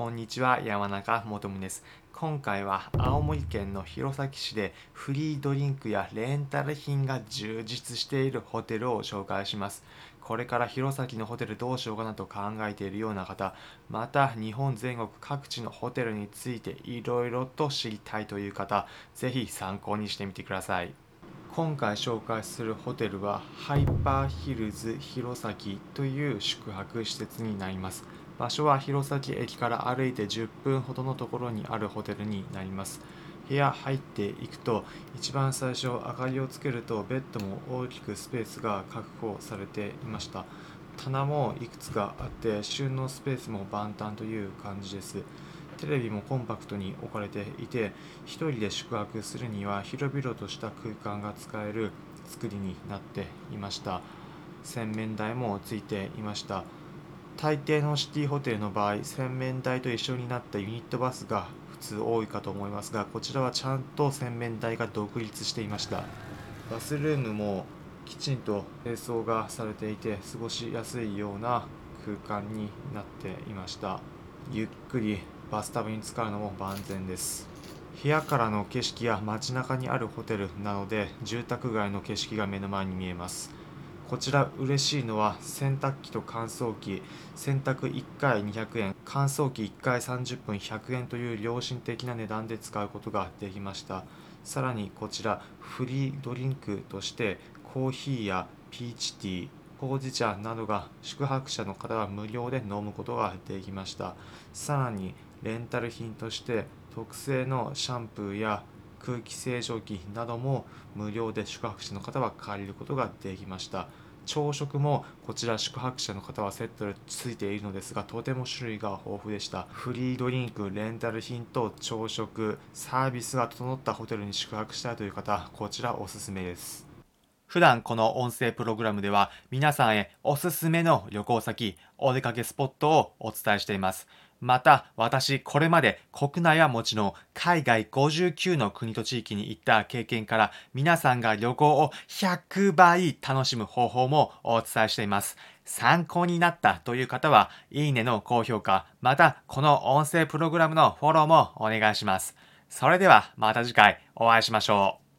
こんにちは山中もとです。今回は青森県の弘前市でフリードリンクやレンタル品が充実しているホテルを紹介します。これから弘前のホテルどうしようかなと考えているような方また日本全国各地のホテルについていろいろと知りたいという方ぜひ参考にしてみてください。今回紹介するホテルはハイパーヒルズ弘前という宿泊施設になります。場所は弘前駅から歩いて10分ほどのところにあるホテルになります。部屋入っていくと一番最初明かりをつけるとベッドも大きくスペースが確保されていました。棚もいくつかあって収納スペースも万端という感じです。テレビもコンパクトに置かれていて1人で宿泊するには広々とした空間が使える作りになっていました。洗面台もついていました。大抵のシティホテルの場合洗面台と一緒になったユニットバスが普通多いかと思いますがこちらはちゃんと洗面台が独立していました。バスルームもきちんと清掃がされていて過ごしやすいような空間になっていました。ゆっくりバスタブに使うのも万全です。部屋からの景色や街中にあるホテルなので住宅街の景色が目の前に見えます。こちら嬉しいのは洗濯機と乾燥機。洗濯1回200円。乾燥機1回30分100円という良心的な値段で使うことができました。さらにこちらフリードリンクとしてコーヒーやピーチティーほうじ茶などが宿泊者の方は無料で飲むことができました。さらにレンタル品として特製のシャンプーや空気清浄機なども無料で宿泊者の方は借りることができました。朝食もこちら宿泊者の方はセットでついているのですがとても種類が豊富でした。フリードリンクレンタル品と朝食サービスが整ったホテルに宿泊したいという方こちらおすすめです。普段この音声プログラムでは皆さんへおすすめの旅行先、お出かけスポットをお伝えしています。また、私、これまで国内はもちろん海外59の国と地域に行った経験から皆さんが旅行を100倍楽しむ方法もお伝えしています。参考になったという方は、いいねの高評価、またこの音声プログラムのフォローもお願いします。それではまた次回お会いしましょう。